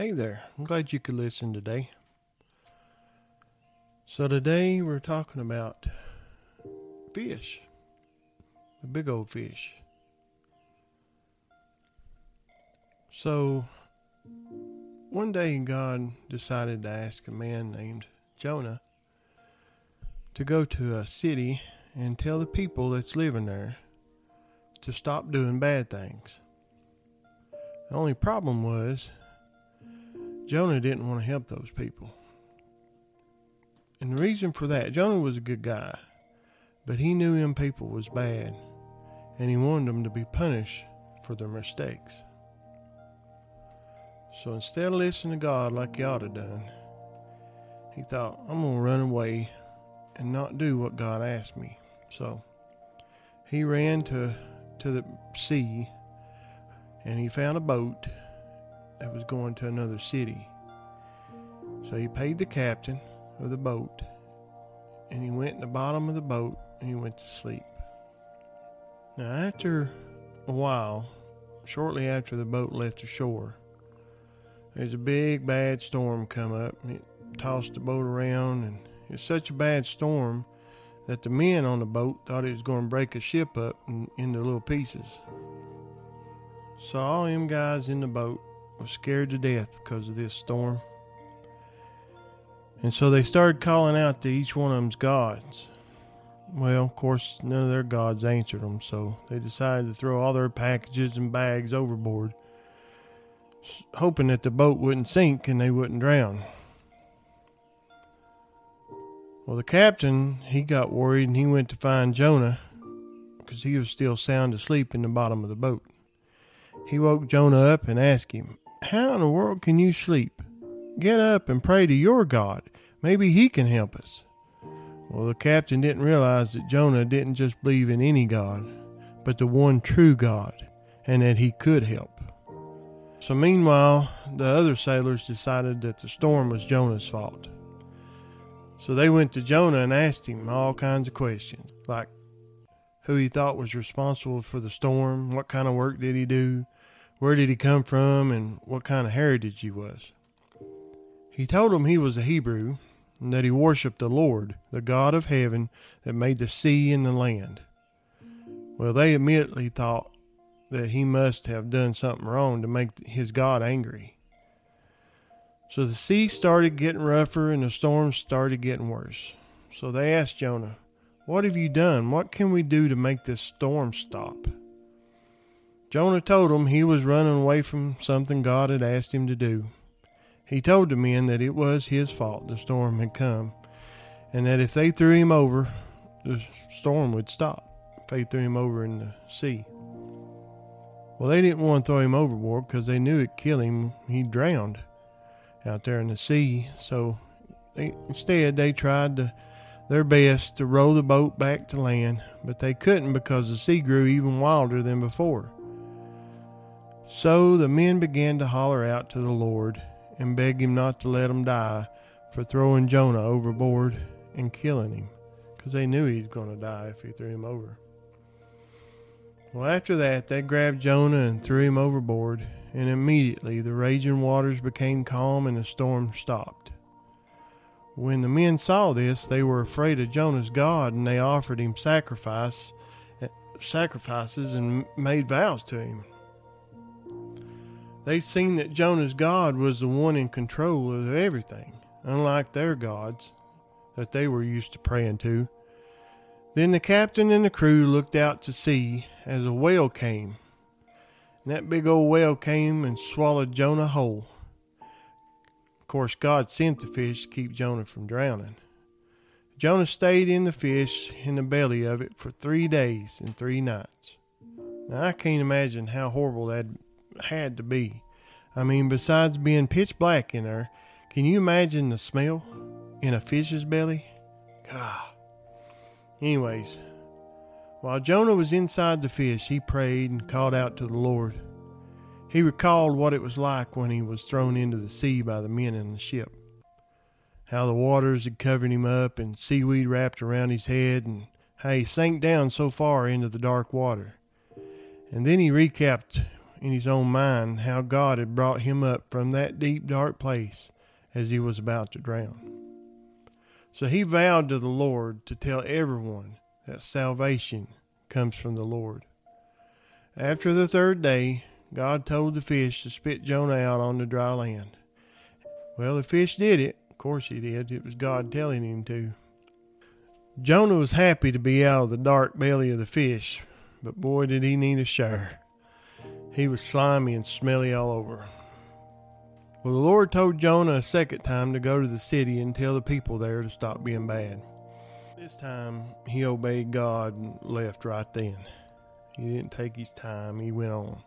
Hey there, I'm glad you could listen today. So, today we're talking about fish, the big old fish. So, one day God decided to ask a man named Jonah to go to a city and tell the people that's living there to stop doing bad things. The only problem was Jonah didn't want to help those people. And the reason for that, Jonah was a good guy, but he knew them people was bad, and he wanted them to be punished for their mistakes. So instead of listening to God like he ought to done, he thought, I'm going to run away and not do what God asked me. So he ran to, to the sea and he found a boat that was going to another city. So he paid the captain of the boat and he went in the bottom of the boat and he went to sleep. Now, after a while, shortly after the boat left the shore, there's a big bad storm come up. It tossed the boat around, and it's such a bad storm that the men on the boat thought it was going to break a ship up into little pieces. So all them guys in the boat were scared to death because of this storm. And so they started calling out to each one of them's gods. Well, of course, none of their gods answered them, so they decided to throw all their packages and bags overboard, hoping that the boat wouldn't sink and they wouldn't drown. Well, the captain, he got worried and he went to find Jonah because he was still sound asleep in the bottom of the boat. He woke Jonah up and asked him, How in the world can you sleep? Get up and pray to your God. Maybe he can help us. Well, the captain didn't realize that Jonah didn't just believe in any God, but the one true God, and that he could help. So, meanwhile, the other sailors decided that the storm was Jonah's fault. So they went to Jonah and asked him all kinds of questions, like who he thought was responsible for the storm, what kind of work did he do, where did he come from, and what kind of heritage he was. He told them he was a Hebrew and that he worshiped the Lord, the God of heaven that made the sea and the land. Well, they immediately thought that he must have done something wrong to make his God angry. So the sea started getting rougher and the storm started getting worse. So they asked Jonah, What have you done? What can we do to make this storm stop? Jonah told them he was running away from something God had asked him to do. He told the men that it was his fault the storm had come, and that if they threw him over, the storm would stop. If they threw him over in the sea. Well, they didn't want to throw him overboard because they knew it'd kill him. He drowned out there in the sea. So they, instead, they tried to, their best to row the boat back to land, but they couldn't because the sea grew even wilder than before. So the men began to holler out to the Lord and beg him not to let them die for throwing Jonah overboard and killing him, because they knew he was going to die if he threw him over. Well, after that, they grabbed Jonah and threw him overboard, and immediately the raging waters became calm and the storm stopped. When the men saw this, they were afraid of Jonah's God, and they offered him sacrifice, eh, sacrifices and made vows to him. They seen that Jonah's God was the one in control of everything, unlike their gods that they were used to praying to. Then the captain and the crew looked out to sea as a whale came. And that big old whale came and swallowed Jonah whole. Of course, God sent the fish to keep Jonah from drowning. Jonah stayed in the fish in the belly of it for three days and three nights. Now, I can't imagine how horrible had to be. I mean, besides being pitch black in there, can you imagine the smell in a fish's belly? God. Anyways, while Jonah was inside the fish, he prayed and called out to the Lord. He recalled what it was like when he was thrown into the sea by the men in the ship. How the waters had covered him up and seaweed wrapped around his head, and how he sank down so far into the dark water. And then he recapped in his own mind how God had brought him up from that deep, dark place as he was about to drown. So he vowed to the Lord to tell everyone that salvation comes from the Lord. After the third day, God told the fish to spit Jonah out on the dry land. Well, the fish did it. Of course he did. It was God telling him to. Jonah was happy to be out of the dark belly of the fish, but boy, did he need a shower. He was slimy and smelly all over. Well, the Lord told Jonah a second time to go to the city and tell the people there to stop being bad. This time he obeyed God and left right then. He didn't take his time, he went on.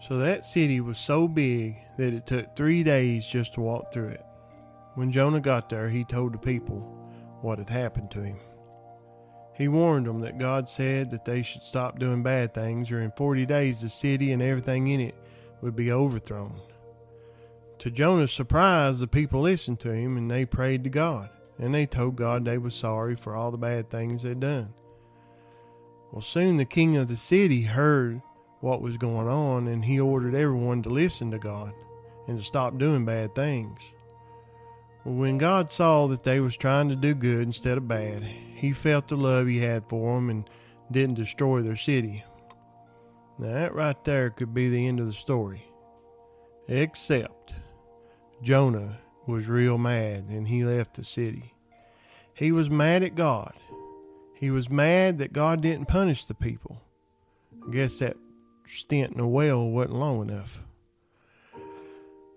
So that city was so big that it took three days just to walk through it. When Jonah got there, he told the people what had happened to him. He warned them that God said that they should stop doing bad things, or in 40 days the city and everything in it would be overthrown. To Jonah's surprise, the people listened to him and they prayed to God, and they told God they were sorry for all the bad things they'd done. Well, soon the king of the city heard what was going on, and he ordered everyone to listen to God and to stop doing bad things. When God saw that they was trying to do good instead of bad, he felt the love he had for them and didn't destroy their city. Now, that right there could be the end of the story. Except Jonah was real mad and he left the city. He was mad at God. He was mad that God didn't punish the people. I guess that stint in the well wasn't long enough.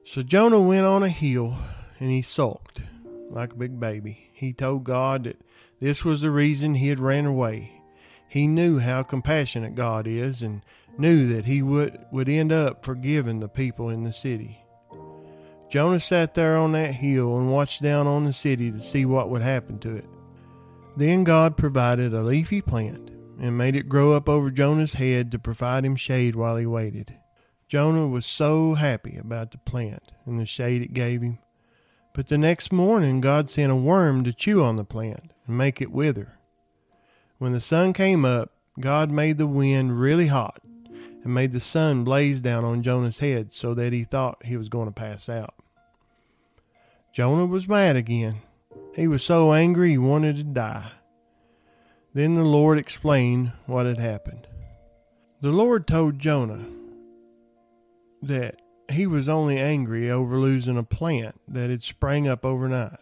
So Jonah went on a hill and he sulked like a big baby. He told God that this was the reason he had ran away. He knew how compassionate God is and knew that he would, would end up forgiving the people in the city. Jonah sat there on that hill and watched down on the city to see what would happen to it. Then God provided a leafy plant and made it grow up over Jonah's head to provide him shade while he waited. Jonah was so happy about the plant and the shade it gave him. But the next morning, God sent a worm to chew on the plant and make it wither. When the sun came up, God made the wind really hot and made the sun blaze down on Jonah's head so that he thought he was going to pass out. Jonah was mad again. He was so angry he wanted to die. Then the Lord explained what had happened. The Lord told Jonah that he was only angry over losing a plant that had sprang up overnight,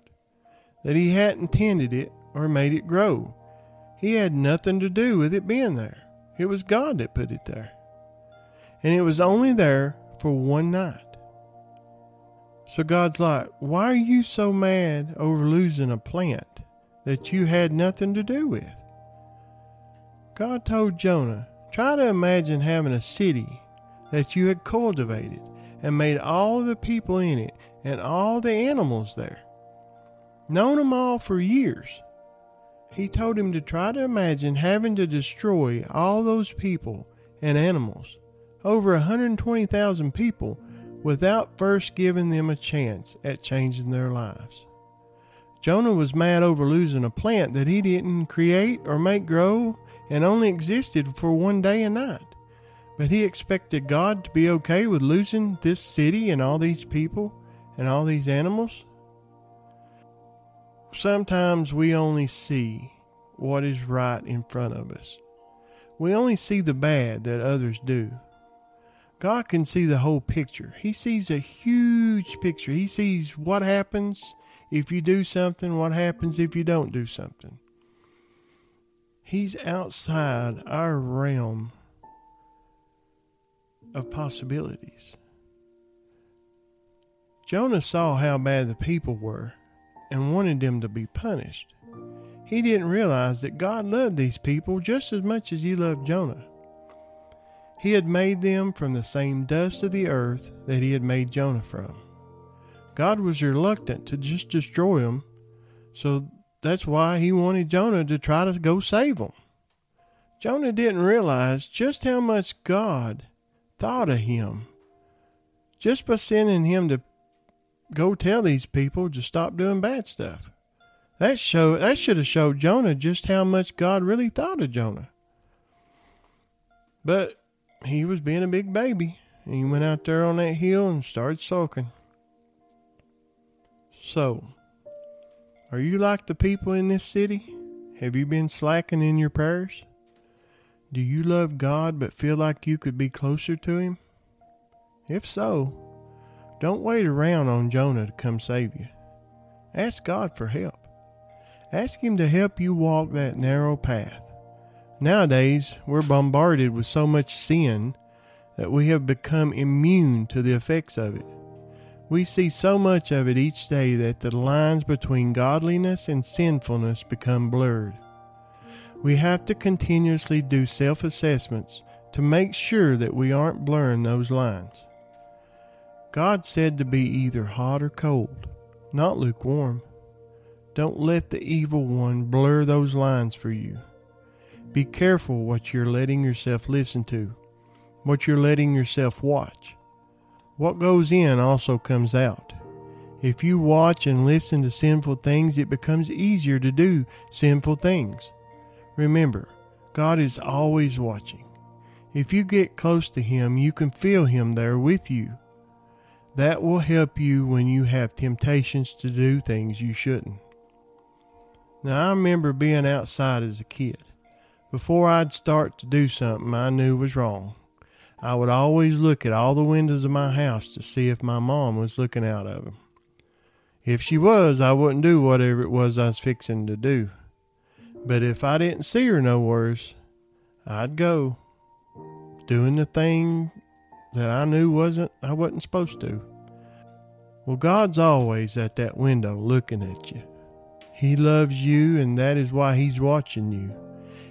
that he hadn't tended it or made it grow. He had nothing to do with it being there. It was God that put it there and it was only there for one night. So God's like, Why are you so mad over losing a plant that you had nothing to do with? God told Jonah, Try to imagine having a city that you had cultivated and made all the people in it and all the animals there. Known them all for years. He told him to try to imagine having to destroy all those people and animals over 120,000 people without first giving them a chance at changing their lives. Jonah was mad over losing a plant that he didn't create or make grow and only existed for one day and night. But he expected God to be okay with losing this city and all these people and all these animals. Sometimes we only see what is right in front of us. We only see the bad that others do. God can see the whole picture. He sees a huge picture. He sees what happens if you do something, what happens if you don't do something. He's outside our realm of possibilities. Jonah saw how bad the people were and wanted them to be punished. He didn't realize that God loved these people just as much as he loved Jonah. He had made them from the same dust of the earth that he had made Jonah from. God was reluctant to just destroy them, so that's why he wanted Jonah to try to go save them. Jonah didn't realize just how much God thought of him just by sending him to go tell these people to stop doing bad stuff. That show that should have showed Jonah just how much God really thought of Jonah. But he was being a big baby. And he went out there on that hill and started sulking. So, are you like the people in this city? Have you been slacking in your prayers? Do you love God but feel like you could be closer to Him? If so, don't wait around on Jonah to come save you. Ask God for help. Ask Him to help you walk that narrow path. Nowadays, we're bombarded with so much sin that we have become immune to the effects of it. We see so much of it each day that the lines between godliness and sinfulness become blurred. We have to continuously do self assessments to make sure that we aren't blurring those lines. God said to be either hot or cold, not lukewarm. Don't let the evil one blur those lines for you. Be careful what you're letting yourself listen to, what you're letting yourself watch. What goes in also comes out. If you watch and listen to sinful things, it becomes easier to do sinful things. Remember, God is always watching. If you get close to Him, you can feel Him there with you. That will help you when you have temptations to do things you shouldn't. Now, I remember being outside as a kid. Before I'd start to do something I knew was wrong, I would always look at all the windows of my house to see if my mom was looking out of them. If she was, I wouldn't do whatever it was I was fixing to do. But if I didn't see her nowheres, I'd go doing the thing that I knew wasn't I wasn't supposed to. Well, God's always at that window looking at you. He loves you, and that is why He's watching you.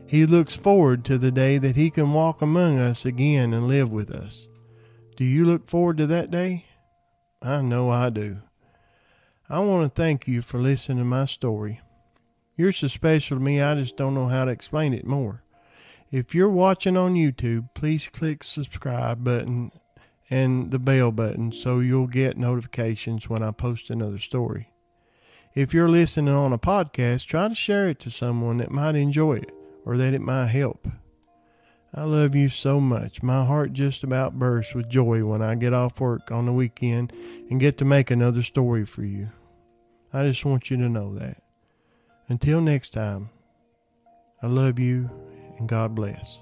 He looks forward to the day that He can walk among us again and live with us. Do you look forward to that day? I know I do. I want to thank you for listening to my story. You're so special to me, I just don't know how to explain it more. If you're watching on YouTube, please click subscribe button and the bell button so you'll get notifications when I post another story. If you're listening on a podcast, try to share it to someone that might enjoy it or that it might help. I love you so much. My heart just about bursts with joy when I get off work on the weekend and get to make another story for you. I just want you to know that. Until next time, I love you and God bless.